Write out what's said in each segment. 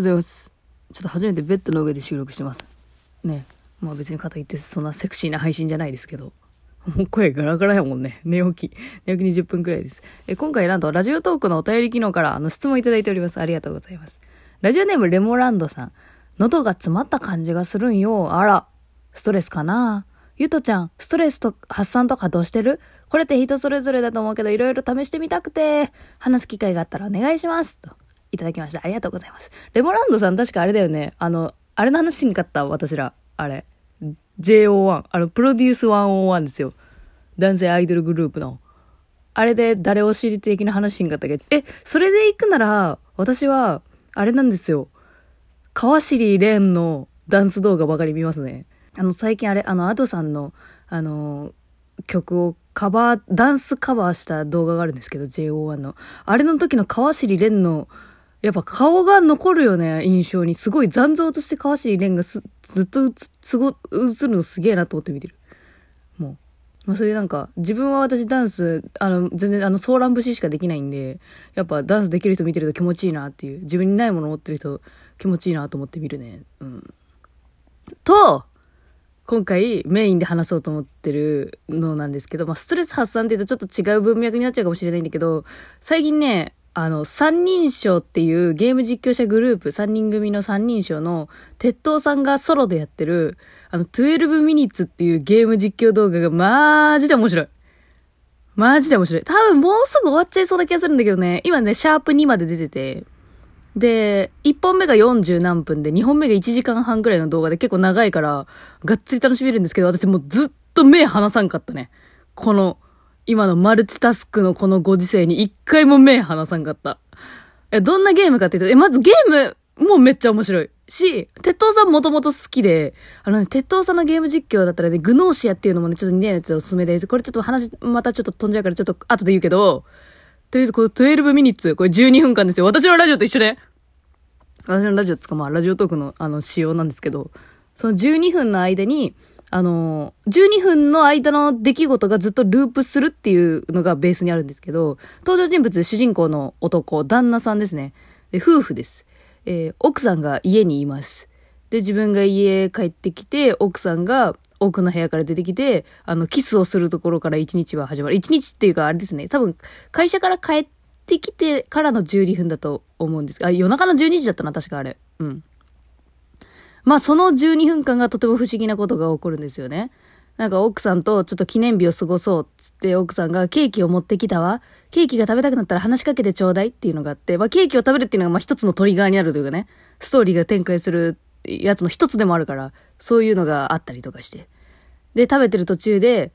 ございます。ちょっと初めてベッドの上で収録してます。ね。まあ別に肩言ってそんなセクシーな配信じゃないですけど。もう声ガラガラやもんね。寝起き。寝起き20分くらいです。え今回なんとラジオトークのお便り機能からあの質問いただいております。ありがとうございます。ラジオネームレモランドさん。喉が詰まった感じがするんよ。あら。ストレスかなゆとちゃん、ストレスと発散とかどうしてる？これって人それぞれだと思うけど、いろいろ試してみたくて、話す機会があったらお願いします。と、いただきました。ありがとうございます。レモランドさん確かあれだよね。あの、あれの話しんかった、私ら。あれ。JO1。あの、プロデュース101ですよ。男性アイドルグループの。あれで誰を知り的な話しんかったっけ？え、それで行くなら、私は、あれなんですよ。川尻蓮のダンス動画ばかり見ますね。あの、最近あれ、あの、アドさんの、あの、曲をカバー、ダンスカバーした動画があるんですけど、JO1 の。あれの時の川尻蓮の、やっぱ顔が残るよね、印象に。すごい残像として川尻蓮がすずっと映映るのすげえなと思って見てる。もう。まあ、そういうなんか、自分は私ダンス、あの、全然あの、ソーラン節しかできないんで、やっぱダンスできる人見てると気持ちいいなっていう、自分にないもの持ってる人気持ちいいなと思って見るね。うん。と、今回メインで話そうと思ってるのなんですけど、まあ、ストレス発散って言うとちょっと違う文脈になっちゃうかもしれないんだけど、最近ね、あの、三人称っていうゲーム実況者グループ、三人組の三人称の、鉄塔さんがソロでやってる、あの、12ミニッツっていうゲーム実況動画がマジで面白い。マジで面白い。多分もうすぐ終わっちゃいそうな気がするんだけどね、今ね、シャープ2まで出てて、で、1本目が40何分で、2本目が1時間半くらいの動画で結構長いから、がっつり楽しめるんですけど、私もうずっと目離さんかったね。この、今のマルチタスクのこのご時世に一回も目離さんかった。え、どんなゲームかっていうと、え、まずゲームもめっちゃ面白い。し、鉄塔さんもともと好きで、あのね、鉄塔さんのゲーム実況だったらね、グノーシアっていうのもね、ちょっと似たやつでおすすめで、これちょっと話、またちょっと飛んじゃうからちょっと後で言うけど、とりあえずこの12ミニッツ、これ12分間ですよ。私のラジオと一緒ね。私のラジオつかまあ、ラジオトークのあの仕様なんですけど、その12分の間に、あの、12分の間の出来事がずっとループするっていうのがベースにあるんですけど、登場人物、主人公の男、旦那さんですね。で、夫婦です。えー奥さんが家にいます。で、自分が家帰ってきて、奥さんが奥の部屋から出てきて、あの、キスをするところから一日は始まる。一日っていうか、あれですね。多分、会社から帰ってきてからの12分だと思うんですが、夜中の12時だったな、確かあれ。うん。まあその12分間がとても不思議なことが起こるんですよね。なんか奥さんとちょっと記念日を過ごそうっつって奥さんがケーキを持ってきたわ。ケーキが食べたくなったら話しかけてちょうだいっていうのがあって、まあケーキを食べるっていうのがまあ一つのトリガーになるというかね、ストーリーが展開するやつの一つでもあるから、そういうのがあったりとかして。で、食べてる途中で、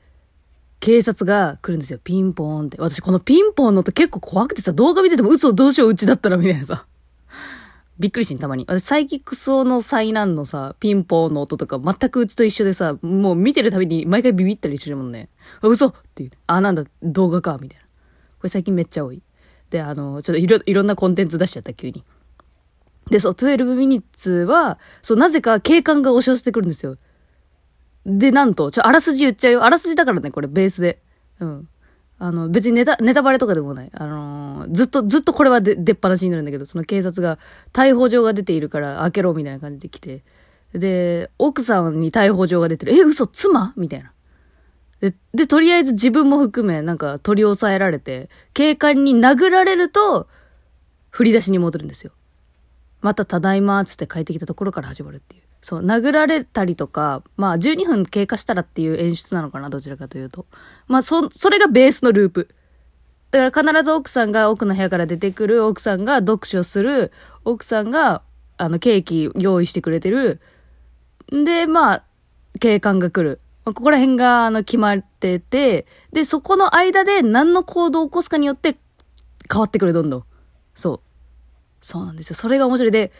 警察が来るんですよ。ピンポーンって。私このピンポーンの音結構怖くてさ、動画見てても嘘どうしよううちだったらみたいなさ。びっくりしん、たまに。私、サイキックスオの災難のさ、ピンポーンの音とか全くうちと一緒でさ、もう見てるたびに毎回ビビったりするもんね。あ嘘っていう。あ、なんだ、動画か、みたいな。これ最近めっちゃ多い。で、あの、ちょっといろ、いろんなコンテンツ出しちゃった、急に。で、そう、12ミニッツは、そう、なぜか警官が押し寄せてくるんですよ。で、なんと、ちょ、あらすじ言っちゃうよ。あらすじだからね、これ、ベースで。うん。あの、別にネタ、ネタバレとかでもない。あのーずっと、ずっとこれは出っ放しになるんだけど、その警察が逮捕状が出ているから開けろみたいな感じで来て。で、奥さんに逮捕状が出てる。え、嘘、妻？みたいな。で、で、とりあえず自分も含め、なんか取り押さえられて、警官に殴られると、振り出しに戻るんですよ。またただいまーつって帰ってきたところから始まるっていう。そう、殴られたりとか、まあ12分経過したらっていう演出なのかな、どちらかというと。まあそ、それがベースのループ。だから必ず奥さんが奥の部屋から出てくる、奥さんが読書する、奥さんが、あの、ケーキ用意してくれてる。で、まあ、警官が来る。まここら辺が、あの、決まってて、で、そこの間で何の行動を起こすかによって変わってくる、どんどん。そう。そうなんですよ。それが面白い。で、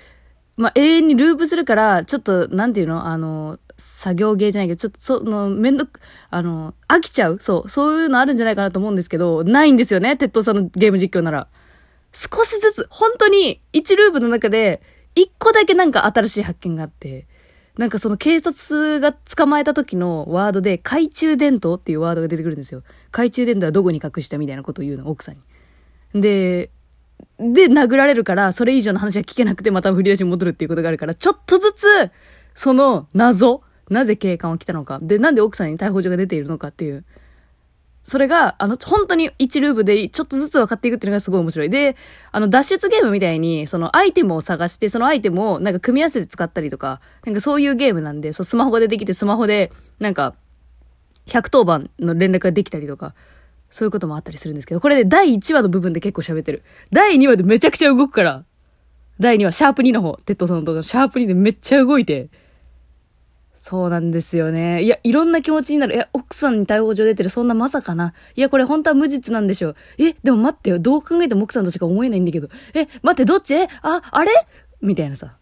まあ、永遠にループするから、ちょっと、なんていうのあの、作業芸じゃないけど、ちょっと、その、めんどく、あの、飽きちゃうそう、そういうのあるんじゃないかなと思うんですけど、ないんですよね、鉄塔さんのゲーム実況なら。少しずつ、本当に、1ループの中で、1個だけなんか新しい発見があって、なんかその警察が捕まえた時のワードで、懐中電灯っていうワードが出てくるんですよ。懐中電灯はどこに隠したみたいなことを言うの、奥さんに。で、で殴られるから、それ以上の話が聞けなくてまた振り出しに戻るっていうことがあるから、ちょっとずつ、その謎、なぜ警官は来たのか、で、なんで奥さんに逮捕状が出ているのかっていう、それが、あの、本当に1ループでちょっとずつ分かっていくっていうのがすごい面白い。で、あの、脱出ゲームみたいに、そのアイテムを探して、そのアイテムをなんか組み合わせて使ったりとか、なんかそういうゲームなんで、そう、スマホが出てきて、スマホで、なんか、110番の連絡ができたりとか、そういうこともあったりするんですけど、これで第1話の部分で結構喋ってる。第2話でめちゃくちゃ動くから。第2話、シャープ2の方、鉄塔さんの動画のシャープ2でめっちゃ動いて。そうなんですよね。いや、いろんな気持ちになる。いや、奥さんに逮捕状出てる。そんなまさかな。いや、これ本当は無実なんでしょう。え、でも待ってよ。どう考えても奥さんとしか思えないんだけど。え、待って、どっち？え、あ、あれ？みたいなさ。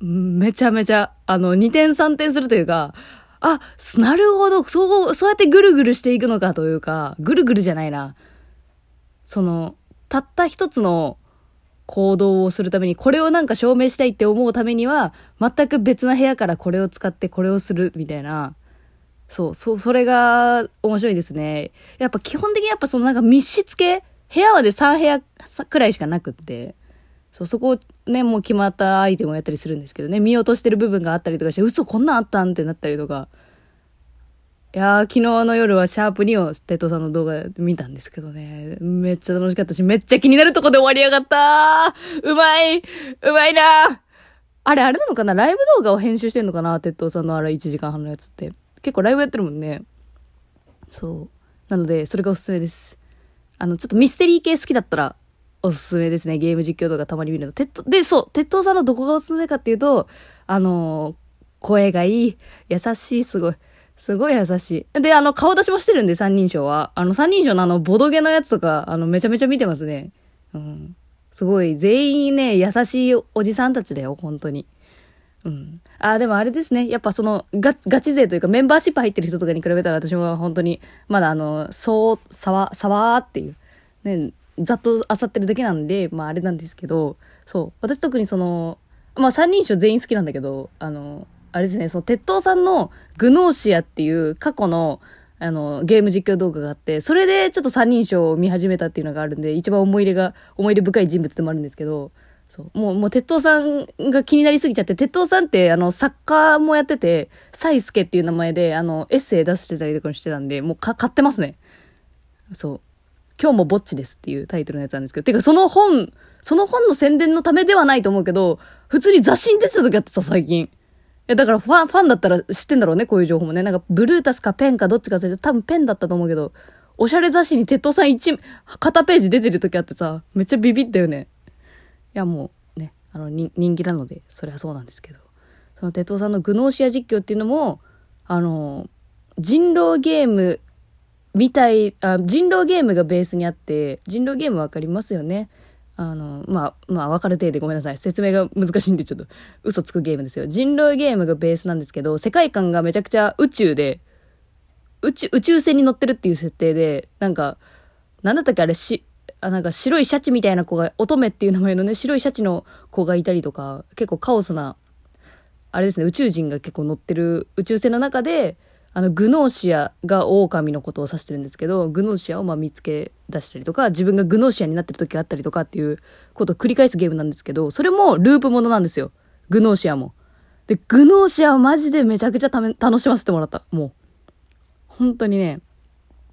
めちゃめちゃ、あの、二転三転するというか、あ、なるほど、そう、そうやってぐるぐるしていくのかというか、ぐるぐるじゃないな。その、たった一つの行動をするために、これをなんか証明したいって思うためには、全く別な部屋からこれを使ってこれをするみたいな。そう、そう、それが面白いですね。やっぱ基本的にやっぱそのなんか密室系？部屋はで3部屋くらいしかなくって。そう、そこをね、もう決まったアイテムをやったりするんですけどね、見落としてる部分があったりとかして、嘘こんなんあったんってなったりとか。いやー、昨日の夜はシャープ2を鉄塔さんの動画見たんですけどね、めっちゃ楽しかったし、めっちゃ気になるとこで終わりやがったーうまいうまいなあれ、あれなのかな？ライブ動画を編集してんのかな？鉄塔さんのあれ1時間半のやつって。結構ライブやってるもんね。そう。なので、それがおすすめです。あの、ちょっとミステリー系好きだったら、おすすめですね。ゲーム実況動画たまに見るの。鉄、で、そう、鉄塔さんのどこがおすすめかっていうと、あのー、声がいい、優しい、すごい。すごい優しい。で、あの、顔出しもしてるんで、三人称は。あの、三人称のあの、ボドゲのやつとか、あの、めちゃめちゃ見てますね。うん。すごい、全員ね、優しいおじさんたちだよ、本当に。うん。あ、でもあれですね。やっぱその、ガガチ勢というかメンバーシップ入ってる人とかに比べたら私も本当に、まだあの、そう、さわ、さわーっていう、ね、ざっと漁ってるだけなんで、まああれなんですけど、そう。私特にその、まあ三人称全員好きなんだけど、あの、あれですね、その、鉄塔さんのグノーシアっていう過去の、あの、ゲーム実況動画があって、それでちょっと三人称を見始めたっていうのがあるんで、一番思い入れが、思い入れ深い人物でもあるんですけど、そう。もう、もう、鉄塔さんが気になりすぎちゃって、鉄塔さんって、あの、作家もやってて、サイスケっていう名前で、あの、エッセイ出してたりとかしてたんで、もうか、買ってますね。そう。今日もぼっちですっていうタイトルのやつなんですけど、てかその本、その本の宣伝のためではないと思うけど、普通に雑誌に出てた時あってさ、最近。いや、だからファン、ファンだったら知ってんだろうね、こういう情報もね。なんか、ブルータスかペンかどっちか忘れて、多分ペンだったと思うけど、おしゃれ雑誌に鉄塔さん一、片ページ出てる時あってさ、めっちゃビビったよね。いや、もう、ね、あの、人気なので、それはそうなんですけど。その鉄塔さんのグノーシア実況っていうのも、あの、人狼ゲームみたい、あ人狼ゲームがベースにあって、人狼ゲームわかりますよね？あの、まあ、まあ、わかる程度ごめんなさい。説明が難しいんでちょっと嘘つくゲームですよ。人狼ゲームがベースなんですけど、世界観がめちゃくちゃ宇宙で、宇宙、宇宙船に乗ってるっていう設定で、なんか、なんだったっけあれし、あ、なんか白いシャチみたいな子が、乙女っていう名前のね、白いシャチの子がいたりとか、結構カオスな、あれですね、宇宙人が結構乗ってる宇宙船の中で、あの、グノーシアが狼のことを指してるんですけど、グノーシアをま見つけ出したりとか、自分がグノーシアになってる時があったりとかっていうことを繰り返すゲームなんですけど、それもループものなんですよ。グノーシアも。で、グノーシアはマジでめちゃくちゃ楽しませてもらった。もう。本当にね、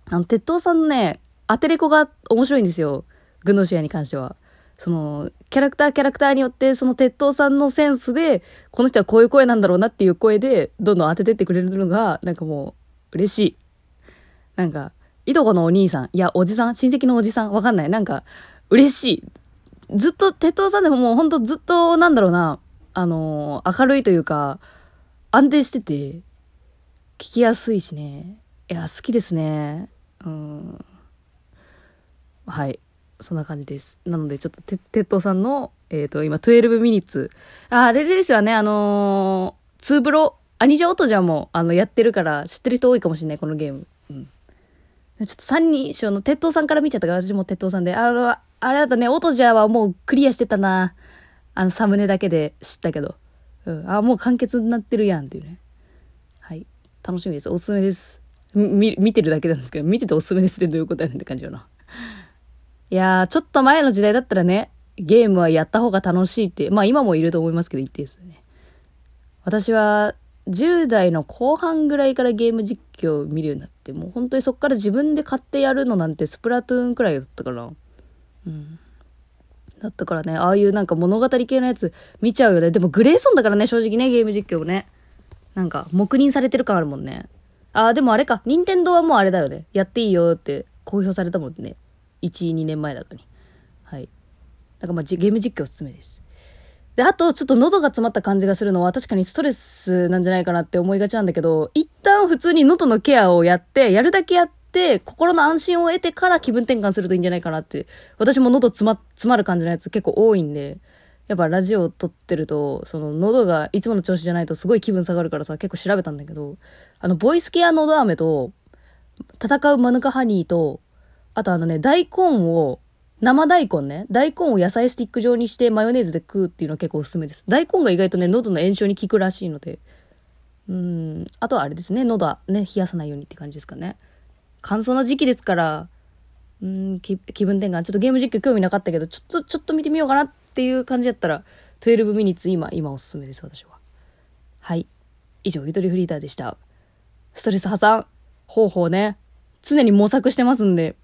あの、鉄塔さんのね、アテレコが面白いんですよ。グノーシアに関しては。その、キャラクターキャラクターによって、その鉄塔さんのセンスで、この人はこういう声なんだろうなっていう声で、どんどん当ててってくれるのが、なんかもう、嬉しい。なんか、いとこのお兄さん、いや、おじさん、親戚のおじさん、わかんない。なんか、嬉しい。ずっと、鉄塔さんでももうほんとずっと、なんだろうな、あの、明るいというか、安定してて、聞きやすいしね。いや、好きですね。うん。はい。そんな感じです。なので、ちょっと、て、鉄塔さんの、えっ、ー、と、今、12ミニッツ。あ、あれですよね、あのー、ツーブロ、アニジャオトジャも、あの、やってるから、知ってる人多いかもしれない、このゲーム。うん。ちょっと三人称の鉄塔さんから見ちゃったから、私も鉄塔さんで。あれは、あれだったね、オトジャはもうクリアしてたな。あの、サムネだけで知ったけど。うん。あ、もう完結になってるやんっていうね。はい。楽しみです。おすすめです。み、見てるだけなんですけど、見てておすすめですってどういうことやねんって感じよな。いやー、ちょっと前の時代だったらね、ゲームはやった方が楽しいって、まあ今もいると思いますけど、言ってですね。私は、10代の後半ぐらいからゲーム実況を見るようになって、もう本当にそっから自分で買ってやるのなんてスプラトゥーンくらいだったから。うん。だったからね、ああいうなんか物語系のやつ見ちゃうよね。でもグレーソンだからね、正直ね、ゲーム実況もね。なんか、黙認されてる感あるもんね。ああ、でもあれか、任天堂はもうあれだよね。やっていいよって公表されたもんね。1、2年前だかに。はい。なんかまあ、ゲーム実況おすすめです。で、あと、ちょっと喉が詰まった感じがするのは、確かにストレスなんじゃないかなって思いがちなんだけど、一旦普通に喉のケアをやって、やるだけやって、心の安心を得てから気分転換するといいんじゃないかなって、私も喉詰ま、詰まる感じのやつ結構多いんで、やっぱラジオを撮ってると、その喉がいつもの調子じゃないとすごい気分下がるからさ、結構調べたんだけど、あの、ボイスケア喉飴と、戦うマヌカハニーと、あとあのね、大根を生大根ね。大根を野菜スティック状にしてマヨネーズで食うっていうのは結構おすすめです。大根が意外とね、喉の炎症に効くらしいので。うん。あとはあれですね、喉はね、冷やさないようにって感じですかね。乾燥な時期ですから、うん、気分転換。ちょっとゲーム実況興味なかったけど、ちょっと、ちょっと見てみようかなっていう感じだったら、12ミニッツ今、今おすすめです、私は。はい。以上、ゆとりフリーターでした。ストレス破産方法ね、常に模索してますんで、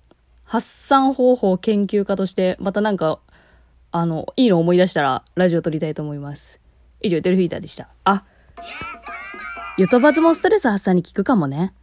発散方法研究家として、またなんか、あの、いいの思い出したら、ラジオ撮りたいと思います。以上、デルフィーターでした。あ、ゆとばずもストレス発散に効くかもね。